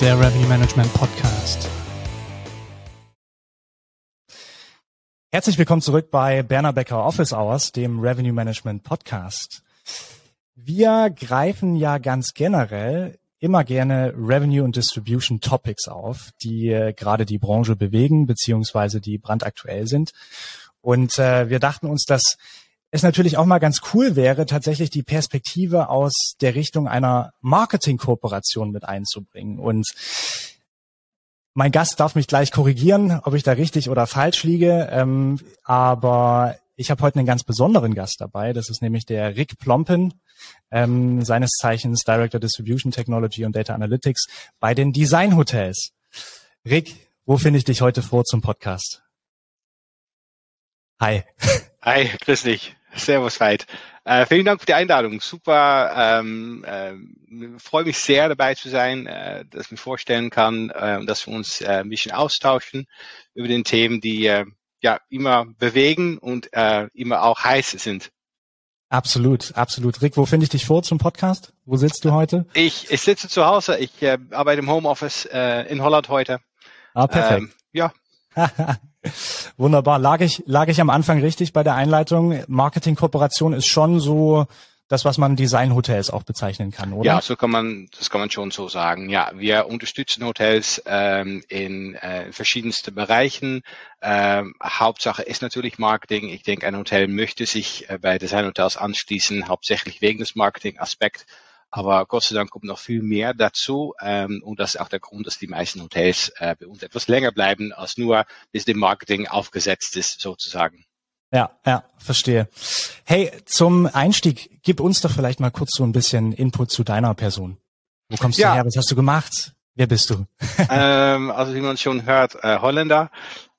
der Revenue Management Podcast. Herzlich willkommen zurück bei Berner Becker Office Hours, dem Revenue Management Podcast. Wir greifen ja ganz generell immer gerne Revenue und Distribution Topics auf, die äh, gerade die Branche bewegen, beziehungsweise die brandaktuell sind. Und äh, wir dachten uns, dass es natürlich auch mal ganz cool wäre, tatsächlich die Perspektive aus der Richtung einer Marketing-Kooperation mit einzubringen. Und mein Gast darf mich gleich korrigieren, ob ich da richtig oder falsch liege. Ähm, aber ich habe heute einen ganz besonderen Gast dabei. Das ist nämlich der Rick Plompen, ähm, seines Zeichens Director Distribution Technology und Data Analytics bei den Design Hotels. Rick, wo finde ich dich heute vor zum Podcast? Hi. Hi, grüß dich. Servus, Veit. Äh, vielen Dank für die Einladung. Super. Ähm, äh, freue mich sehr dabei zu sein, äh, dass ich mir vorstellen kann, äh, dass wir uns äh, ein bisschen austauschen über den Themen, die äh, ja immer bewegen und äh, immer auch heiß sind. Absolut, absolut. Rick, wo finde ich dich vor zum Podcast? Wo sitzt du heute? Ich, ich sitze zu Hause. Ich äh, arbeite im Homeoffice äh, in Holland heute. Ah, perfekt. Ähm, ja. Wunderbar. Lag ich, lag ich am Anfang richtig bei der Einleitung? Marketingkooperation ist schon so das, was man Designhotels auch bezeichnen kann, oder? Ja, so kann man, das kann man schon so sagen. Ja, wir unterstützen Hotels ähm, in äh, verschiedensten Bereichen. Ähm, Hauptsache ist natürlich Marketing. Ich denke, ein Hotel möchte sich äh, bei Designhotels anschließen, hauptsächlich wegen des Marketingaspekts. Aber Gott sei Dank kommt noch viel mehr dazu. Ähm, und das ist auch der Grund, dass die meisten Hotels äh, bei uns etwas länger bleiben, als nur bis dem Marketing aufgesetzt ist, sozusagen. Ja, ja, verstehe. Hey, zum Einstieg, gib uns doch vielleicht mal kurz so ein bisschen Input zu deiner Person. Wo kommst ja. du her? Was hast du gemacht? Wer bist du? ähm, also wie man schon hört, äh, Holländer.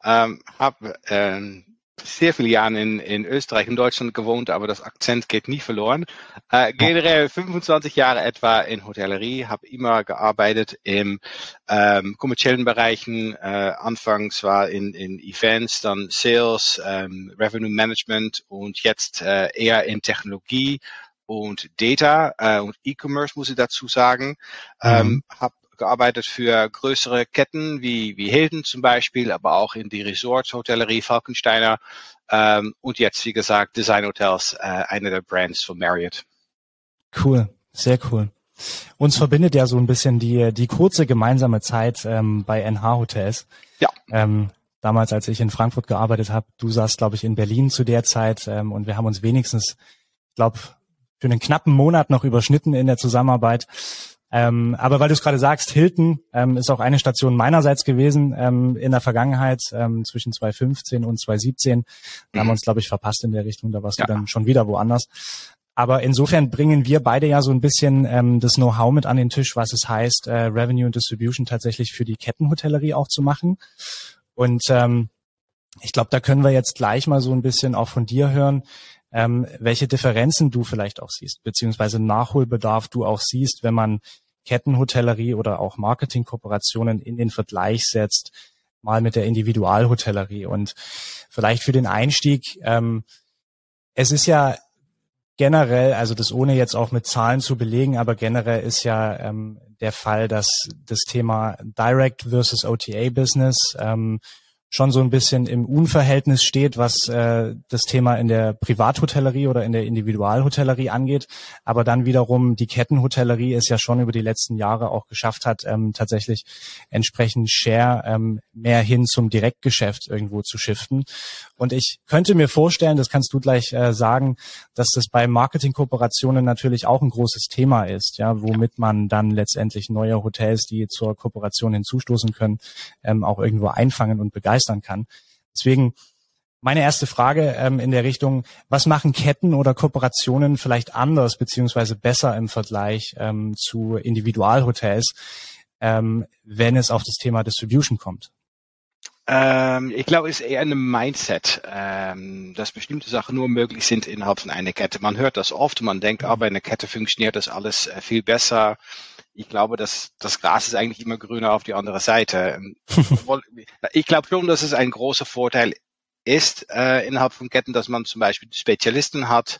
Ähm, hab ähm, sehr viele Jahre in, in Österreich und Deutschland gewohnt, aber das Akzent geht nie verloren. Äh, generell 25 Jahre etwa in Hotellerie, habe immer gearbeitet im ähm, kommerziellen Bereichen, äh, anfangs war in, in Events, dann Sales, ähm, Revenue Management und jetzt äh, eher in Technologie und Data äh, und E-Commerce muss ich dazu sagen. Mhm. Ähm, habe gearbeitet für größere Ketten wie, wie Hilton zum Beispiel, aber auch in die Resorts, Hotellerie, Falkensteiner ähm, und jetzt, wie gesagt, Design Hotels, äh, eine der Brands von Marriott. Cool, sehr cool. Uns verbindet ja so ein bisschen die, die kurze gemeinsame Zeit ähm, bei NH Hotels. Ja. Ähm, damals, als ich in Frankfurt gearbeitet habe, du saßt, glaube ich, in Berlin zu der Zeit ähm, und wir haben uns wenigstens, ich glaube, für einen knappen Monat noch überschnitten in der Zusammenarbeit. Ähm, aber weil du es gerade sagst, Hilton ähm, ist auch eine Station meinerseits gewesen ähm, in der Vergangenheit ähm, zwischen 2015 und 2017. Da mhm. haben wir uns, glaube ich, verpasst in der Richtung. Da warst ja. du dann schon wieder woanders. Aber insofern bringen wir beide ja so ein bisschen ähm, das Know-how mit an den Tisch, was es heißt, äh, Revenue und Distribution tatsächlich für die Kettenhotellerie auch zu machen. Und ähm, ich glaube, da können wir jetzt gleich mal so ein bisschen auch von dir hören, ähm, welche Differenzen du vielleicht auch siehst, beziehungsweise Nachholbedarf du auch siehst, wenn man Kettenhotellerie oder auch Marketingkooperationen in den Vergleich setzt, mal mit der Individualhotellerie. Und vielleicht für den Einstieg, ähm, es ist ja generell, also das ohne jetzt auch mit Zahlen zu belegen, aber generell ist ja ähm, der Fall, dass das Thema Direct versus OTA Business ähm, schon so ein bisschen im Unverhältnis steht, was äh, das Thema in der Privathotellerie oder in der Individualhotellerie angeht. Aber dann wiederum die Kettenhotellerie es ja schon über die letzten Jahre auch geschafft hat, ähm, tatsächlich entsprechend Share ähm, mehr hin zum Direktgeschäft irgendwo zu shiften. Und ich könnte mir vorstellen, das kannst du gleich äh, sagen, dass das bei Marketingkooperationen natürlich auch ein großes Thema ist, ja, womit man dann letztendlich neue Hotels, die zur Kooperation hinzustoßen können, ähm, auch irgendwo einfangen und begeistern kann. Deswegen meine erste Frage ähm, in der Richtung, was machen Ketten oder Kooperationen vielleicht anders beziehungsweise besser im Vergleich ähm, zu Individualhotels, ähm, wenn es auf das Thema Distribution kommt? Ähm, ich glaube, es ist eher ein Mindset, ähm, dass bestimmte Sachen nur möglich sind innerhalb von einer Kette. Man hört das oft, man denkt, mhm. aber in einer Kette funktioniert das alles äh, viel besser. Ich glaube, dass das Gras ist eigentlich immer grüner auf die andere Seite. Ähm, ich glaube schon, dass es ein großer Vorteil ist äh, innerhalb von Ketten, dass man zum Beispiel Spezialisten hat,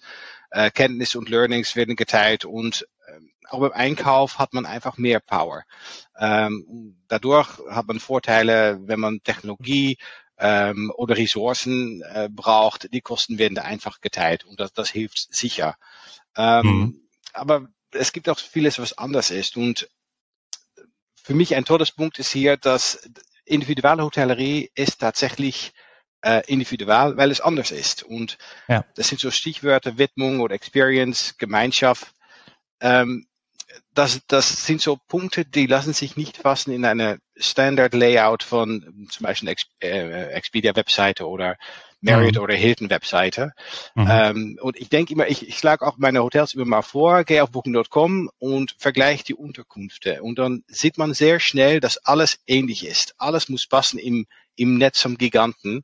äh, Kenntnisse und Learnings werden geteilt und äh, auch beim Einkauf hat man einfach mehr Power. Ähm, dadurch hat man Vorteile, wenn man Technologie ähm, oder Ressourcen äh, braucht, die Kosten werden da einfach geteilt und das, das hilft sicher. Ähm, mhm. Aber es gibt auch vieles, was anders ist und für mich ein Todespunkt ist hier, dass Individualhotellerie ist tatsächlich äh, individual, weil es anders ist. Und ja. das sind so Stichwörter Widmung oder Experience, Gemeinschaft. Ähm, das, das sind so Punkte, die lassen sich nicht fassen in eine Standard Layout von zum Beispiel Ex äh, Expedia Webseite oder Marriott mhm. oder Hilton Webseite. Mhm. Ähm, und ich denke immer, ich, ich schlage auch meine Hotels immer mal vor, gehe auf Booking.com und vergleiche die Unterkünfte. Und dann sieht man sehr schnell, dass alles ähnlich ist. Alles muss passen im, im Netz vom Giganten.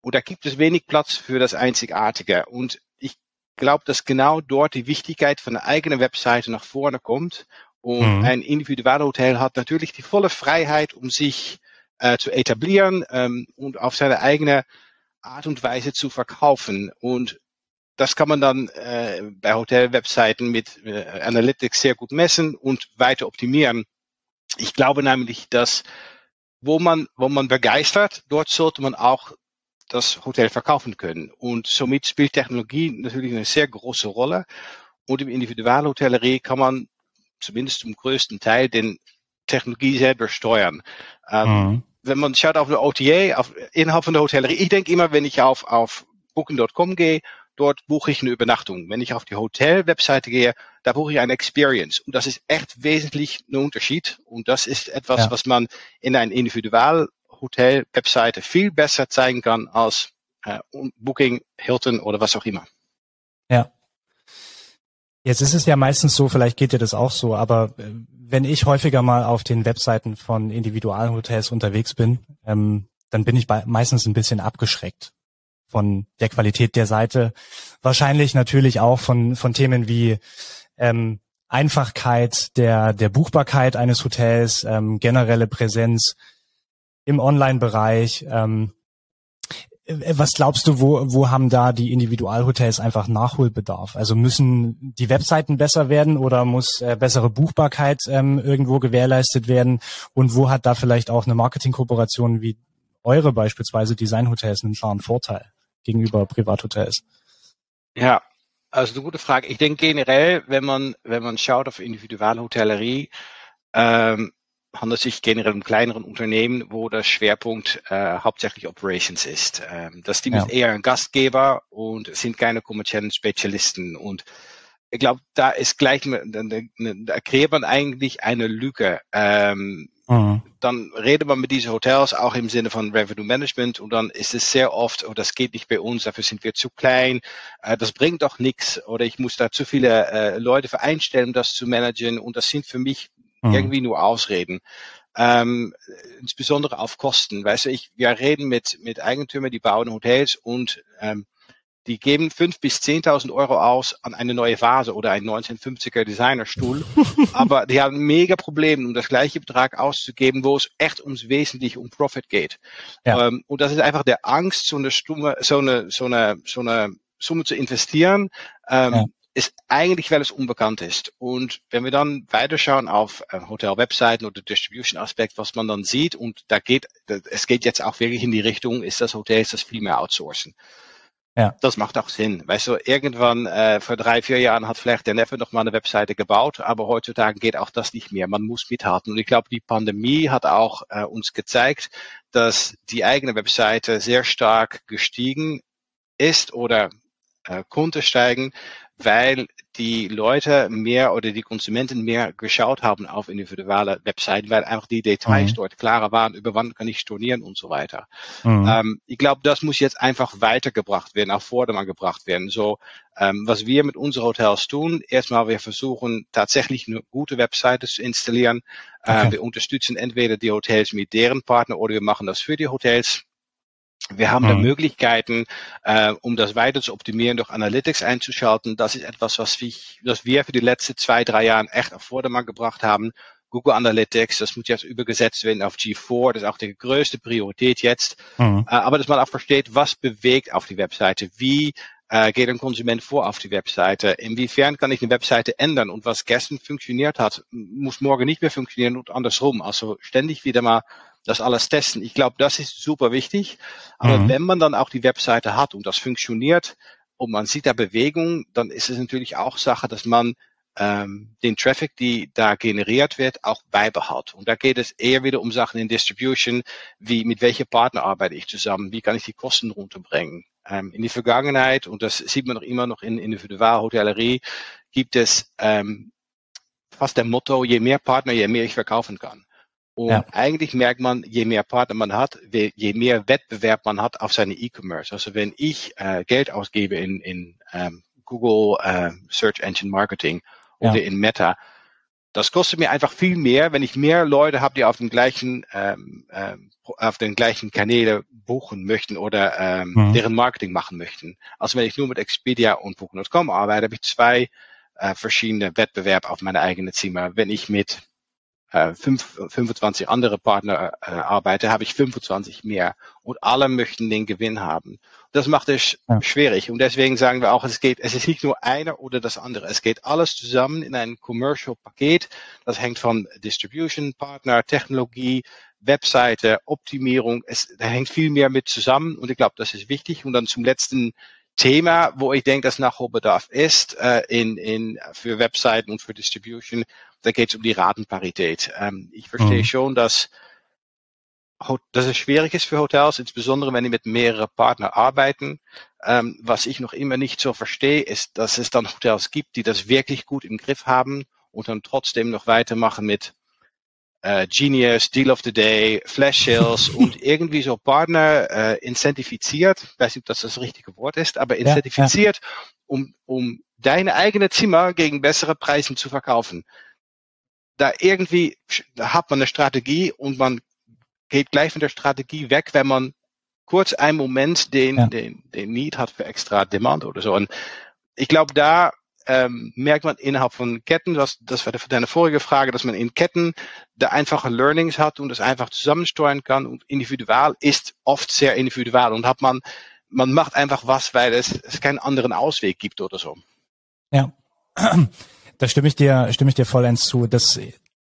Und da gibt es wenig Platz für das Einzigartige. Und ich glaube, dass genau dort die Wichtigkeit von der eigenen Webseite nach vorne kommt. Und mhm. ein Individualhotel hat natürlich die volle Freiheit, um sich äh, zu etablieren ähm, und auf seine eigene Art und Weise zu verkaufen. Und das kann man dann äh, bei Hotelwebseiten mit äh, Analytics sehr gut messen und weiter optimieren. Ich glaube nämlich, dass wo man, wo man begeistert, dort sollte man auch das Hotel verkaufen können. Und somit spielt Technologie natürlich eine sehr große Rolle. Und im Individualhotellerie kann man zumindest zum größten Teil den Technologie selber steuern. Ähm, mhm wenn man schaut auf eine OTA, auf innerhalb von der Hotellerie, ich denke immer, wenn ich auf, auf Booking.com gehe, dort buche ich eine Übernachtung. Wenn ich auf die Hotel-Webseite gehe, da buche ich eine Experience. Und das ist echt wesentlich ein Unterschied. Und das ist etwas, ja. was man in einer Individual-Hotel-Webseite viel besser zeigen kann als äh, Booking, Hilton oder was auch immer. Ja. Jetzt ist es ja meistens so, vielleicht geht dir das auch so, aber äh, wenn ich häufiger mal auf den Webseiten von Individualhotels unterwegs bin, ähm, dann bin ich meistens ein bisschen abgeschreckt von der Qualität der Seite. Wahrscheinlich natürlich auch von, von Themen wie ähm, Einfachkeit der, der Buchbarkeit eines Hotels, ähm, generelle Präsenz im Online-Bereich, ähm, äh, was glaubst du, wo, wo haben da die Individualhotels einfach Nachholbedarf? Also müssen die Webseiten besser werden oder muss äh, bessere Buchbarkeit ähm, irgendwo gewährleistet werden? Und wo hat da vielleicht auch eine Marketingkooperation wie eure beispielsweise Designhotels einen klaren Vorteil gegenüber Privathotels? Ja, also eine gute Frage. Ich denke generell, wenn man, wenn man schaut auf Individualhotellerie, ähm, handelt sich generell um kleineren Unternehmen, wo der Schwerpunkt äh, hauptsächlich Operations ist. Ähm, das Team ja. ist eher ein Gastgeber und sind keine kommerziellen Spezialisten. Und ich glaube, da ist gleich, da kreiert man eigentlich eine Lücke. Ähm, mhm. Dann redet man mit diesen Hotels auch im Sinne von Revenue Management und dann ist es sehr oft, oh, das geht nicht bei uns, dafür sind wir zu klein, äh, das bringt doch nichts oder ich muss da zu viele äh, Leute für einstellen, um das zu managen und das sind für mich mhm. irgendwie nur Ausreden. Ähm, insbesondere auf Kosten. Weißt du, ich, wir reden mit, mit Eigentümern, die bauen Hotels und ähm, die geben fünf bis zehntausend Euro aus an eine neue Vase oder einen 1950er Designerstuhl. aber die haben mega Probleme, um das gleiche Betrag auszugeben, wo es echt ums Wesentliche um Profit geht. Ja. Ähm, und das ist einfach der Angst, so eine Stumme, so eine, so eine, so eine Summe zu investieren. Ähm, ja ist eigentlich, weil es unbekannt ist. Und wenn wir dann weiterschauen auf äh, Hotel-Webseiten oder Distribution-Aspekt, was man dann sieht, und da geht, es geht jetzt auch wirklich in die Richtung, ist das Hotel, ist das viel mehr outsourcen. Ja. Das macht auch Sinn. Weißt du, irgendwann äh, vor drei, vier Jahren hat vielleicht der Neffe noch mal eine Webseite gebaut, aber heutzutage geht auch das nicht mehr. Man muss mithalten. Und ich glaube, die Pandemie hat auch äh, uns gezeigt, dass die eigene Webseite sehr stark gestiegen ist oder äh, konnte steigen, weil die Leute mehr oder die Konsumenten mehr geschaut haben auf individuelle Webseiten, weil einfach die Details mhm. dort klarer waren, über wann kann ich stornieren und so weiter. Mhm. Ähm, ich glaube, das muss jetzt einfach weitergebracht werden, auf Vordermann gebracht werden. So, ähm, was wir mit unseren Hotels tun, erstmal wir versuchen tatsächlich eine gute Webseite zu installieren. Ähm, okay. Äh, wir unterstützen entweder die Hotels mit deren Partner oder wir machen das für die Hotels. Wir haben mhm. da Möglichkeiten, äh, um das weiter zu optimieren, durch Analytics einzuschalten. Das ist etwas, was, ich, was wir für die letzten zwei, drei Jahre echt auf Vordermann gebracht haben. Google Analytics, das muss jetzt übergesetzt werden auf G4, das ist auch die größte Priorität jetzt. Mhm. Äh, aber dass man auch versteht, was bewegt auf die Webseite, wie äh, geht ein Konsument vor auf die Webseite, inwiefern kann ich eine Webseite ändern und was gestern funktioniert hat, muss morgen nicht mehr funktionieren und andersrum. Also ständig wieder mal das alles testen. Ich glaube, das ist super wichtig. Aber mhm. wenn man dann auch die Webseite hat und das funktioniert und man sieht da Bewegung, dann ist es natürlich auch Sache, dass man ähm, den Traffic, die da generiert wird, auch beibehält. Und da geht es eher wieder um Sachen in Distribution, wie mit welcher Partner arbeite ich zusammen, wie kann ich die Kosten runterbringen. Ähm, in die Vergangenheit, und das sieht man noch immer noch in Individualhotellerie, gibt es ähm, fast der Motto, je mehr Partner, je mehr ich verkaufen kann. Und ja. eigentlich merkt man, je mehr Partner man hat, je mehr Wettbewerb man hat auf seine E-Commerce. Also wenn ich äh, Geld ausgebe in, in ähm, Google äh, Search Engine Marketing oder ja. in Meta, das kostet mir einfach viel mehr, wenn ich mehr Leute habe, die auf den gleichen ähm, ähm, auf den gleichen Kanäle buchen möchten oder ähm, mhm. deren Marketing machen möchten. Also wenn ich nur mit Expedia und Booking.com arbeite, habe ich zwei äh, verschiedene Wettbewerbe auf meine eigene Zimmer. Wenn ich mit äh, fünf, 25 andere Partner äh, arbeite, habe ich 25 mehr. Und alle möchten den Gewinn haben. Das macht es ja. schwierig. Und deswegen sagen wir auch, es geht, es ist nicht nur einer oder das andere. Es geht alles zusammen in ein Commercial Paket. Das hängt von Distribution, Partner, Technologie, Webseite, Optimierung. Es da hängt viel mehr mit zusammen. Und ich glaube, das ist wichtig. Und dann zum letzten Thema, wo ich denke, dass Nachholbedarf ist äh, in, in, für Webseiten und für Distribution, da geht es um die Ratenparität. Ähm, ich verstehe mhm. schon, dass, dass es schwierig ist für Hotels, insbesondere wenn die mit mehreren Partnern arbeiten. Ähm, was ich noch immer nicht so verstehe, ist, dass es dann Hotels gibt, die das wirklich gut im Griff haben und dann trotzdem noch weitermachen mit äh, Genius, Deal of the Day, Flash Sales und irgendwie so Partner äh, incentiviziert, ich weiß nicht, ob das das richtige Wort ist, aber incentiviziert, ja, ja. um, um deine eigene Zimmer gegen bessere Preise zu verkaufen da irgendwie da hat man eine Strategie und man geht gleich von der Strategie weg, wenn man kurz einen Moment den, ja. den, den Need hat für extra Demand oder so. Und ich glaube, da ähm, merkt man innerhalb von Ketten, das, das war deine vorige Frage, dass man in Ketten da einfache Learnings hat und das einfach zusammensteuern kann und individual ist oft sehr individual und hat man, man macht einfach was, weil es, es keinen anderen Ausweg gibt oder so. Ja. Da stimme ich dir, stimme ich dir vollends zu. Das,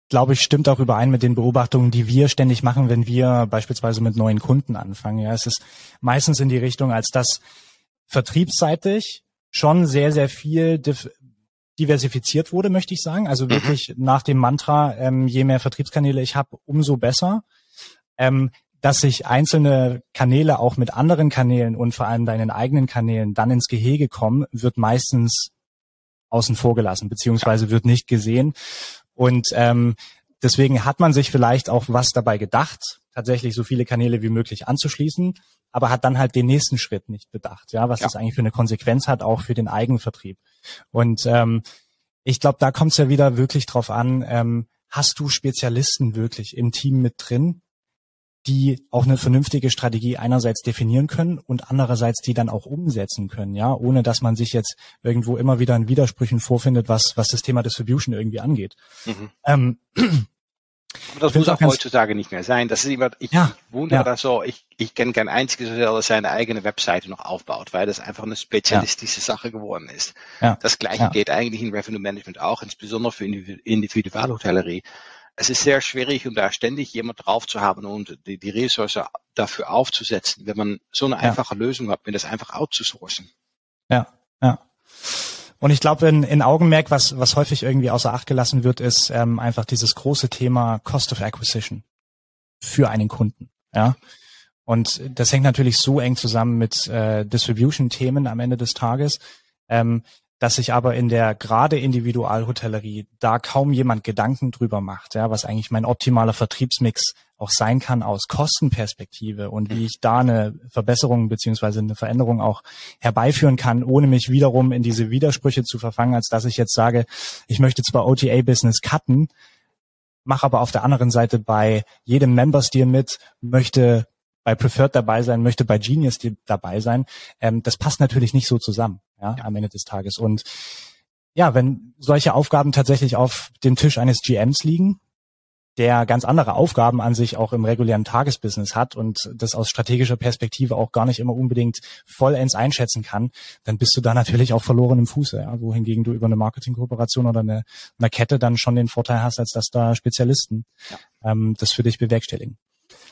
glaube ich, stimmt auch überein mit den Beobachtungen, die wir ständig machen, wenn wir beispielsweise mit neuen Kunden anfangen. Ja, es ist meistens in die Richtung, als dass vertriebsseitig schon sehr, sehr viel diversifiziert wurde, möchte ich sagen. Also mhm. wirklich nach dem Mantra, ähm, je mehr Vertriebskanäle ich habe, umso besser. Ähm, dass sich einzelne Kanäle auch mit anderen Kanälen und vor allem deinen eigenen Kanälen dann ins Gehege kommen, wird meistens außen vor gelassen, beziehungsweise wird nicht gesehen. Und ähm, deswegen hat man sich vielleicht auch was dabei gedacht, tatsächlich so viele Kanäle wie möglich anzuschließen, aber hat dann halt den nächsten Schritt nicht bedacht, ja, was ja. das eigentlich für eine Konsequenz hat, auch für den Eigenvertrieb. Und ähm, ich glaube, da kommt es ja wieder wirklich drauf an, ähm, hast du Spezialisten wirklich im Team mit drin, die auch eine vernünftige Strategie einerseits definieren können und andererseits die dann auch umsetzen können, ja, ohne dass man sich jetzt irgendwo immer wieder in Widersprüchen vorfindet, was, was das Thema Distribution irgendwie angeht. Mhm. Ähm, aber das muss auch heutzutage nicht mehr sein. Das ist immer, ich, ja, wundere ja. das so, ich, ich kenne kein einziges Hotel, das seine eigene Webseite noch aufbaut, weil das einfach eine spezialistische ja. Sache geworden ist. Das gleiche geht eigentlich in Revenue Management auch, insbesondere für Individualhotellerie es ist sehr schwierig, um da ständig jemand drauf zu haben und die, die Ressource dafür aufzusetzen, wenn man so eine einfache. Lösung hat, wenn das einfach outzusourcen. Ja, ja. Und ich glaube, in, in Augenmerk, was, was häufig irgendwie außer Acht gelassen wird, ist ähm, einfach dieses große Thema Cost of Acquisition für einen Kunden. Ja. Und das hängt natürlich so eng zusammen mit äh, Distribution-Themen am Ende des Tages. Ähm, dass sich aber in der gerade Individualhotellerie da kaum jemand Gedanken drüber macht, ja, was eigentlich mein optimaler Vertriebsmix auch sein kann aus Kostenperspektive und wie ich da eine Verbesserung beziehungsweise eine Veränderung auch herbeiführen kann, ohne mich wiederum in diese Widersprüche zu verfangen, als dass ich jetzt sage, ich möchte zwar OTA-Business cutten, mache aber auf der anderen Seite bei jedem Members Deal mit, möchte bei Preferred dabei sein, möchte bei Genius dabei sein. Ähm, das passt natürlich nicht so zusammen, ja, am Ende des Tages. Und ja, wenn solche Aufgaben tatsächlich auf dem Tisch eines GMs liegen, der ganz andere Aufgaben an sich auch im regulären Tagesbusiness hat und das aus strategischer Perspektive auch gar nicht immer unbedingt vollends einschätzen kann, dann bist du da natürlich auch verloren im Fuße, ja, wohingegen du über eine Marketingkooperation oder eine, eine Kette dann schon den Vorteil hast, als dass da Spezialisten ja. ähm, das für dich bewerkstelligen.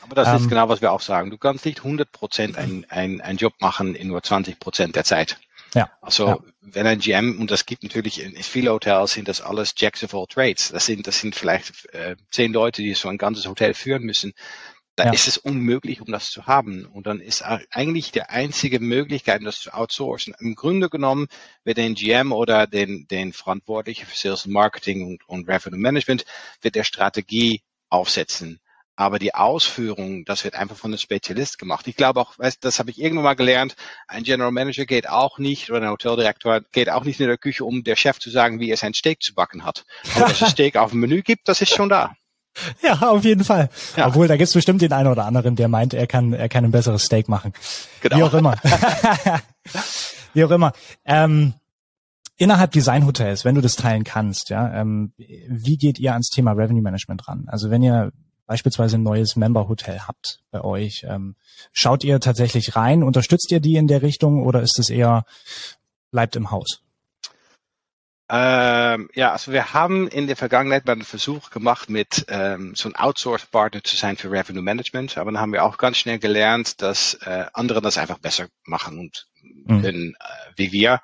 Aber das ähm, ist genau, was wir auch sagen. Du kannst nicht 100 Prozent einen ein Job machen in nur 20 Prozent der Zeit. Ja. Also ja. wenn ein GM, und das gibt natürlich in viele Hotels, sind das alles Jacks of all Trades. Das sind, das sind vielleicht äh, zehn Leute, die so ein ganzes Hotel führen müssen. Da ja. ist es unmöglich, um das zu haben. Und dann ist eigentlich die einzige Möglichkeit, das zu outsourcen. Im Grunde genommen wird den GM oder den, den Verantwortlichen für Sales Marketing und, und Revenue Management, wird der Strategie aufsetzen. Aber die Ausführung, das wird einfach von einem Spezialist gemacht. Ich glaube auch, weißt, das habe ich irgendwann mal gelernt, ein General Manager geht auch nicht, oder ein Hoteldirektor geht auch nicht in der Küche, um der Chef zu sagen, wie er sein Steak zu backen hat. Aber dass es Steak auf dem Menü gibt, das ist schon da. Ja, auf jeden Fall. Ja. Obwohl, da gibt es bestimmt den einen oder anderen, der meint, er kann, er kann ein besseres Steak machen. Genau. Wie auch immer. wie auch immer. Ähm, innerhalb Designhotels, wenn du das teilen kannst, ja, ähm, wie geht ihr ans Thema Revenue Management ran? Also wenn ihr beispielsweise ein neues Member-Hotel habt bei euch, ähm, schaut ihr tatsächlich rein, unterstützt ihr die in der Richtung oder ist es eher bleibt im Haus? Ähm, ja, also wir haben in der Vergangenheit mal einen Versuch gemacht, mit ähm, so einem Outsource-Partner zu sein für Revenue Management, aber dann haben wir auch ganz schnell gelernt, dass äh, andere das einfach besser machen und mhm. können äh, wie wir.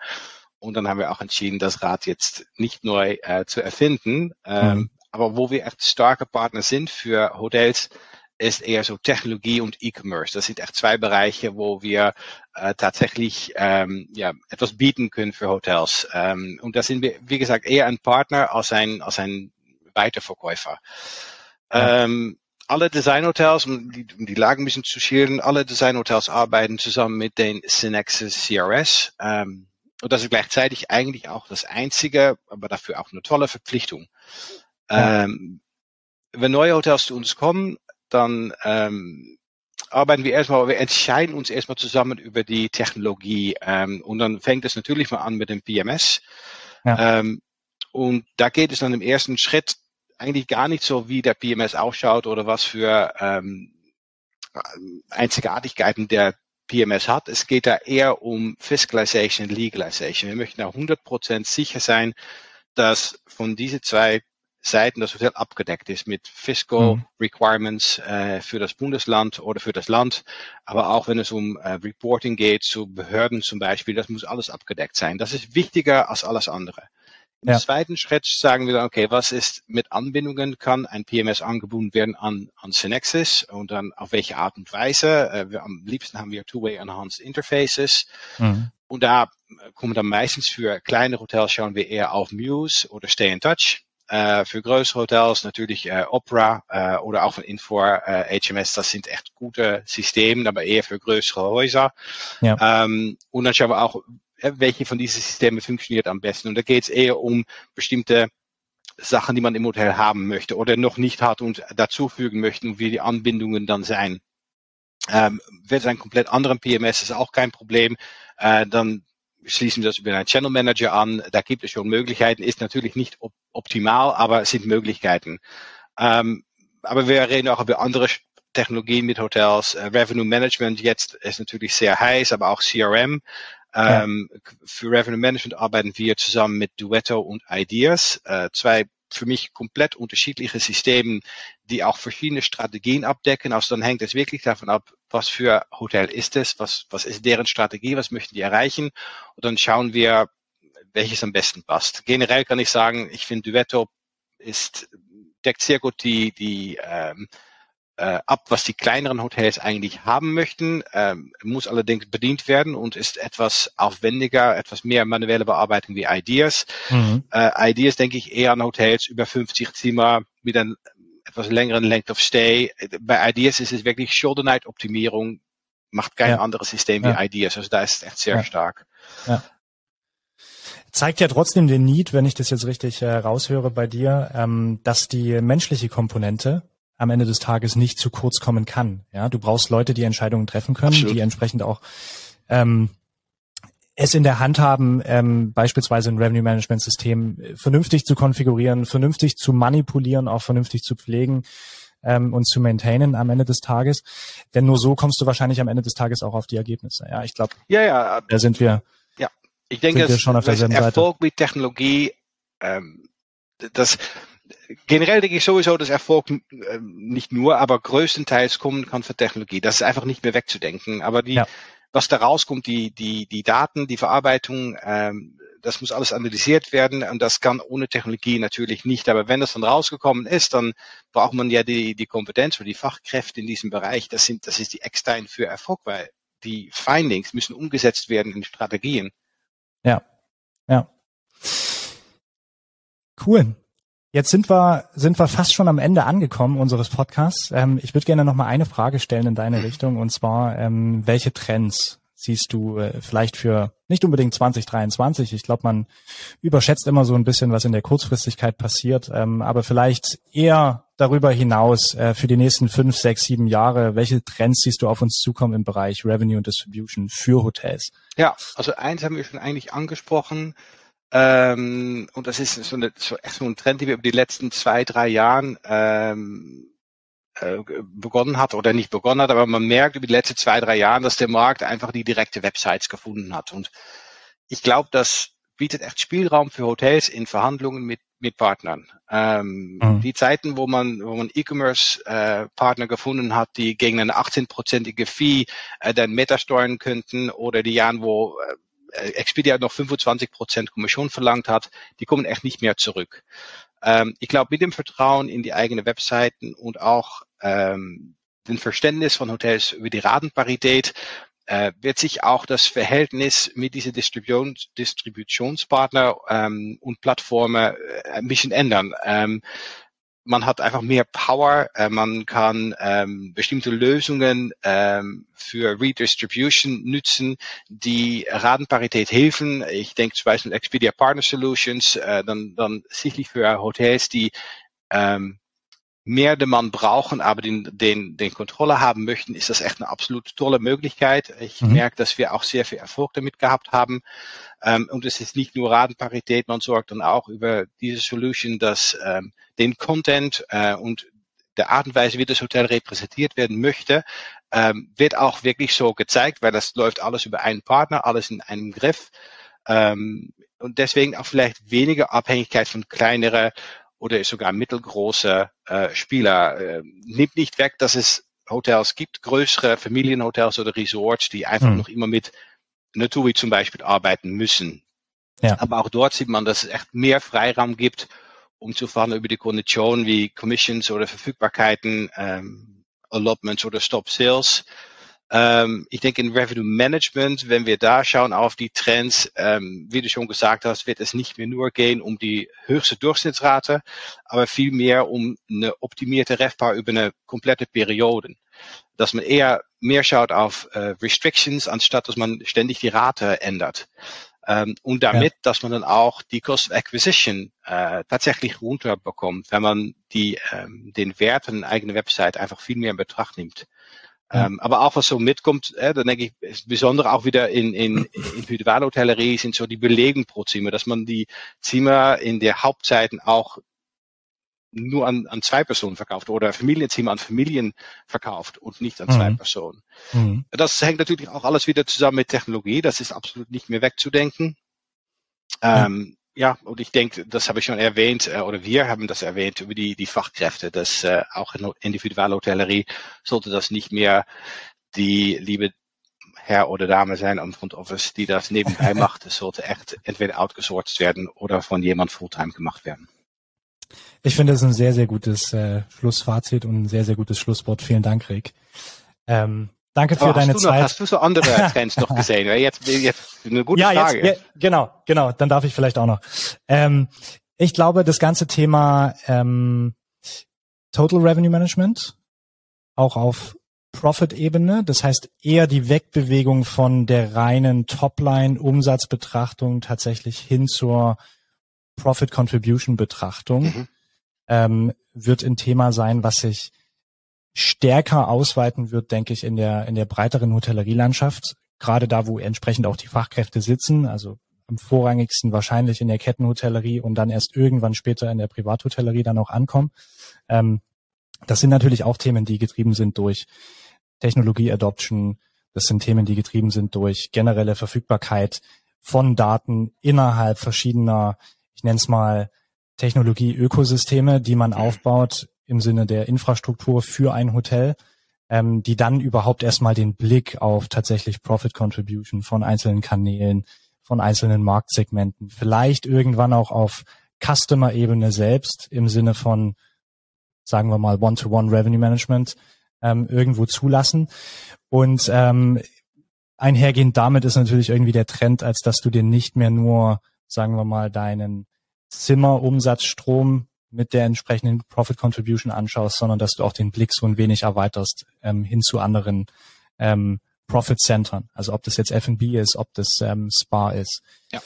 Und dann haben wir auch entschieden, das Rad jetzt nicht neu äh, zu erfinden, ähm, mhm. Aber wo wir echt starke Partner sind für Hotels, ist eher so Technologie und E-Commerce. Das sind echt zwei Bereiche, wo wir äh, tatsächlich ähm, ja, etwas bieten können für Hotels. Ähm, und da sind wir, wie gesagt, eher ein Partner als ein, als ein Weiterverkäufer. Ja. Ähm, alle Designhotels, um die, um die Lage ein bisschen zu schildern, alle Designhotels arbeiten zusammen mit den Synexis CRS. Ähm, und das ist gleichzeitig eigentlich auch das einzige, aber dafür auch eine tolle Verpflichtung. Ähm, wenn neue Hotels zu uns kommen, dann ähm, arbeiten wir erstmal, wir entscheiden uns erstmal zusammen über die Technologie ähm, und dann fängt es natürlich mal an mit dem PMS. Ja. Ähm, und da geht es dann im ersten Schritt eigentlich gar nicht so, wie der PMS ausschaut oder was für ähm, Einzigartigkeiten der PMS hat. Es geht da eher um Fiscalization und Legalization. Wir möchten da 100% sicher sein, dass von diese zwei Seiten das Hotel abgedeckt ist mit Fiscal mhm. Requirements äh, für das Bundesland oder für das Land. Aber auch wenn es um äh, Reporting geht, zu Behörden zum Beispiel, das muss alles abgedeckt sein. Das ist wichtiger als alles andere. Im ja. zweiten Schritt sagen wir dann, okay, was ist mit Anbindungen? Kann ein PMS angebunden werden an, an Synexis und dann auf welche Art und Weise? Äh, wir, am liebsten haben wir Two-Way Enhanced Interfaces. Mhm. Und da äh, kommen dann meistens für kleine Hotels schauen wir eher auf Muse oder Stay in Touch. Äh, für größere Hotels natürlich äh, Opera äh, oder auch von Infor, äh, HMS, das sind echt gute Systeme, aber eher für größere Häuser. Ja. Ähm, und dann schauen wir auch, welche von diesen Systemen funktioniert am besten. Und da geht es eher um bestimmte Sachen, die man im Hotel haben möchte oder noch nicht hat und dazufügen möchten und wie die Anbindungen dann sein. Ähm, wird es ein komplett anderen PMS, ist auch kein Problem. Äh, dann schließen wir das über einen Channel Manager an. Da gibt es schon Möglichkeiten, ist natürlich nicht op optimal, aber es sind Möglichkeiten. Ähm, aber wir reden auch über andere Technologien mit Hotels. Uh, Revenue Management jetzt ist natürlich sehr heiß, aber auch CRM. Ähm, ja. Für Revenue Management arbeiten wir zusammen mit Duetto und Ideas, äh, zwei für mich komplett unterschiedliche Systeme, die auch verschiedene Strategien abdecken. Also dann hängt es wirklich davon ab, was für Hotel ist es, was, was ist deren Strategie, was möchten die erreichen. Und dann schauen wir, welches am besten passt. Generell kann ich sagen, ich finde Duetto ist, deckt sehr gut die, die ähm, äh, ab, was die kleineren Hotels eigentlich haben möchten, ähm, muss allerdings bedient werden und ist etwas aufwendiger, etwas mehr manuelle Bearbeitung wie Ideas. Mhm. Äh, Ideas denke ich eher an Hotels über 50 Zimmer mit einem etwas längeren Length of Stay. Bei Ideas ist es wirklich Shoulder Night Optimierung, macht kein ja. anderes System ja. wie Ideas. Also da ist es echt sehr ja. stark. Ja. Zeigt ja trotzdem den Need, wenn ich das jetzt richtig äh, raushöre bei dir, ähm, dass die menschliche Komponente am Ende des Tages nicht zu kurz kommen kann. Ja, du brauchst Leute, die Entscheidungen treffen können, Absolut. die entsprechend auch ähm, es in der Hand haben, ähm, beispielsweise ein Revenue Management System vernünftig zu konfigurieren, vernünftig zu manipulieren, auch vernünftig zu pflegen ähm, und zu maintainen am Ende des Tages. Denn nur so kommst du wahrscheinlich am Ende des Tages auch auf die Ergebnisse. Ja, ich glaube, ja, ja, da sind wir. Ja, ich denke, wir schon auf derselben Erfolg Seite. mit Technologie, ähm, das generell denke ich sowieso, dass Erfolg äh, nicht nur, aber größtenteils kommen kann für Technologie. Das ist einfach nicht mehr wegzudenken. Aber die, ja. Was da rauskommt, die, die, die Daten, die Verarbeitung, ähm, das muss alles analysiert werden und das kann ohne Technologie natürlich nicht. Aber wenn das dann rausgekommen ist, dann braucht man ja die, die Kompetenz oder die Fachkräfte in diesem Bereich. Das sind, das ist die Eckstein für Erfolg, weil die Findings müssen umgesetzt werden in Strategien. Ja, ja. Cool. Jetzt sind wir, sind wir fast schon am Ende angekommen unseres Podcasts. Ähm, ich würde gerne noch mal eine Frage stellen in deine Richtung und zwar, ähm, welche Trends siehst du äh, vielleicht für nicht unbedingt 2023? Ich glaube, man überschätzt immer so ein bisschen, was in der Kurzfristigkeit passiert, ähm, aber vielleicht eher darüber hinaus äh, für die nächsten fünf, sechs, sieben Jahre. Welche Trends siehst du auf uns zukommen im Bereich Revenue und Distribution für Hotels? Ja, also eins haben wir schon eigentlich angesprochen. Ähm, und das ist so, eine, so echt so ein Trend, die wir über die letzten zwei, drei Jahren ähm, äh, begonnen hat oder nicht begonnen hat, aber man merkt über die letzten zwei, drei Jahren, dass der Markt einfach die direkte Websites gefunden hat. Und ich glaube, das bietet echt Spielraum für Hotels in Verhandlungen mit, mit Partnern. Ähm, mhm. Die Zeiten, wo man, wo man E-Commerce-Partner äh, gefunden hat, die gegen eine 18-prozentige Fee äh, dann Meta steuern könnten oder die Jahren, wo äh, Expedia noch 25 Prozent Kommission verlangt hat, die kommen echt nicht mehr zurück. Ähm, ich glaube, mit dem Vertrauen in die eigenen Webseiten und auch ähm, dem Verständnis von Hotels über die Ratenparität äh, wird sich auch das Verhältnis mit diesen Distributions Distributionspartner ähm, und Plattformen äh, ein bisschen ändern. Ähm, man hat einfach mehr Power, äh, man kann ähm, bestimmte Lösungen ähm, für Redistribution nutzen, die Ratenparität helfen. Ich denke zum Beispiel Expedia Partner Solutions, äh, dann, dann sicherlich für Hotels, die ähm, mehr Demand brauchen, aber den, den, den Kontrolle haben möchten, ist das echt eine absolut tolle Möglichkeit. Ich mhm. merke, dass wir auch sehr viel Erfolg damit gehabt haben. Ähm, und es ist nicht nur Ratenparität, man sorgt dann auch über diese Solution, dass ähm, den Content äh, und der Art und Weise, wie das Hotel repräsentiert werden möchte, ähm, wird auch wirklich so gezeigt, weil das läuft alles über einen Partner, alles in einem Griff. Ähm, und deswegen auch vielleicht weniger Abhängigkeit von kleineren oder sogar mittelgroße äh, Spieler. Äh, nimmt nicht weg, dass es Hotels gibt, größere Familienhotels oder Resorts, die einfach mhm. noch immer mit Naturi zum Beispiel arbeiten müssen. Ja. Aber auch dort sieht man, dass es echt mehr Freiraum gibt, um zu verhandeln über die Konditionen wie Commissions oder Verfügbarkeiten, ähm, Allotments oder Stop Sales. Ähm, ich denke, in Revenue Management, wenn wir da schauen auf die Trends, ähm, wie du schon gesagt hast, wird es nicht mehr nur gehen um die höchste Durchschnittsrate, aber vielmehr um eine optimierte REFPA über eine komplette Periode. Dass man eher mehr schaut auf äh, Restrictions, anstatt dass man ständig die Rate ändert. Ähm, und damit, ja. dass man dann auch die Cost of Acquisition äh, tatsächlich runterbekommt, wenn man die, ähm, den Wert einer eigenen Website einfach viel mehr in Betracht nimmt. Ähm, aber auch was so mitkommt, äh, dann denke ich, besonders auch wieder in, in Individualhotellerie sind so die Belegen pro Zimmer, dass man die Zimmer in der Hauptzeiten auch nur an, an zwei Personen verkauft oder Familienzimmer an Familien verkauft und nicht an mhm. zwei Personen. Mhm. Das hängt natürlich auch alles wieder zusammen mit Technologie. Das ist absolut nicht mehr wegzudenken. Ähm, ja, und ich denke, das habe ich schon erwähnt, äh, oder wir haben das erwähnt über die, die Fachkräfte, dass äh, auch in Individualhotellerie sollte das nicht mehr die liebe Herr oder Dame sein am Front Office, die das nebenbei macht. Es sollte echt entweder outgesourced werden oder von jemand Fulltime gemacht werden. Ich finde, das ist ein sehr, sehr gutes äh, Schlussfazit und ein sehr, sehr gutes Schlusswort. Vielen Dank, Rick. Ähm, Danke für deine Zeit. Noch, hast du so andere Trends noch gesehen? Jetzt, jetzt eine gute ja, Frage. Jetzt, ja, genau, genau. Dann darf ich vielleicht auch noch. Ähm, ich glaube, das ganze Thema ähm, Total Revenue Management, auch auf Profit-Ebene, das heißt eher die Wegbewegung von der reinen Topline-Umsatzbetrachtung tatsächlich hin zur Profit-Contribution-Betrachtung, mhm. Ähm, wird ein Thema sein, was sich stärker ausweiten wird, denke ich, in der, in der breiteren Hotellerielandschaft. gerade da, wo entsprechend auch die Fachkräfte sitzen, also am vorrangigsten wahrscheinlich in der Kettenhotellerie und dann erst irgendwann später in der Privathotellerie dann auch ankommen. Ähm, das sind natürlich auch Themen, die getrieben sind durch Technologie-Adoption. Das sind Themen, die getrieben sind durch generelle Verfügbarkeit von Daten innerhalb verschiedener, ich nenne es mal, Technologie-Ökosysteme, die man aufbaut im Sinne der Infrastruktur für ein Hotel, ähm, die dann überhaupt erstmal den Blick auf tatsächlich Profit Contribution von einzelnen Kanälen, von einzelnen Marktsegmenten, vielleicht irgendwann auch auf Customer-Ebene selbst im Sinne von, sagen wir mal, One-to-One Revenue Management ähm, irgendwo zulassen. Und ähm, einhergehend damit ist natürlich irgendwie der Trend, als dass du dir nicht mehr nur, sagen wir mal, deinen Zimmerumsatzstrom mit der entsprechenden Profit Contribution anschaust, sondern dass du auch den Blick so ein wenig erweiterst ähm, hin zu anderen ähm, Profit Centern. Also ob das jetzt F&B ist, ob das ähm, Spa ist. Ja.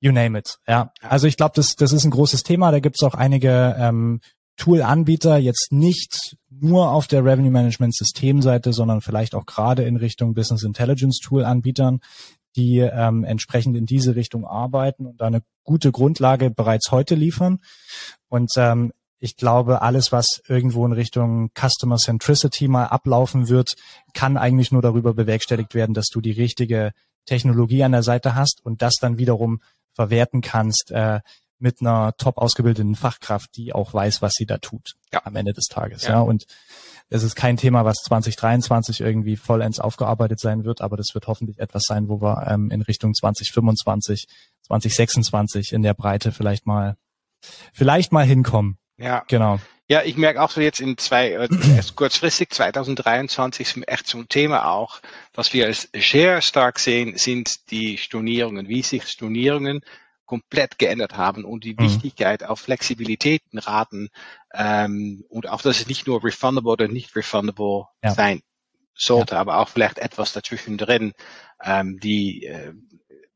You name it. Ja. Also ich glaube, das, das ist ein großes Thema. Da gibt es auch einige ähm, Tool-Anbieter, jetzt nicht nur auf der Revenue Management Systemseite, sondern vielleicht auch gerade in Richtung Business Intelligence Tool-Anbietern, die ähm, entsprechend in diese Richtung arbeiten und eine gute Grundlage bereits heute liefern. Und ähm, ich glaube, alles, was irgendwo in Richtung Customer Centricity mal ablaufen wird, kann eigentlich nur darüber bewerkstelligt werden, dass du die richtige Technologie an der Seite hast und das dann wiederum verwerten kannst äh, mit einer top ausgebildeten Fachkraft, die auch weiß, was sie da tut ja. am Ende des Tages. Ja. ja. Und es ist kein Thema, was 2023 irgendwie vollends aufgearbeitet sein wird, aber das wird hoffentlich etwas sein, wo wir ähm, in Richtung 2025, 2026 in der Breite vielleicht mal, vielleicht mal hinkommen. Ja. Genau. Ja, ich merke auch so jetzt in zwei, äh, erst kurzfristig 2023 ist echt so ein Thema auch, was wir als sehr stark sehen, sind die Stornierungen, wie sich Stornierungen komplett geändert haben und die mhm. Wichtigkeit auf Flexibilitäten raten ähm, und auch, dass es nicht nur refundable oder nicht refundable ja. sein sollte, ja. aber auch vielleicht etwas dazwischen drin, ähm, die äh,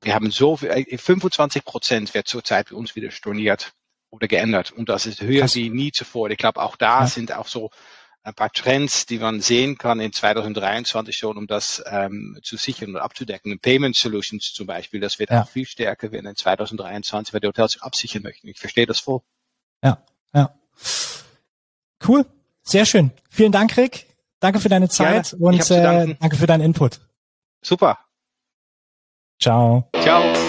wir haben so 25 äh, Prozent wird zurzeit bei uns wieder storniert oder geändert und das ist höher Krass. wie nie zuvor. Ich glaube, auch da ja. sind auch so ein paar Trends, die man sehen kann in 2023 schon, um das ähm, zu sichern und abzudecken. Payment Solutions zum Beispiel, das wird ja. auch viel stärker werden in 2023, weil die Hotels absichern möchten. Ich verstehe das voll. Ja, ja. Cool. Sehr schön. Vielen Dank, Rick. Danke für deine Zeit Gerne. und äh, danke für deinen Input. Super. Ciao. Ciao.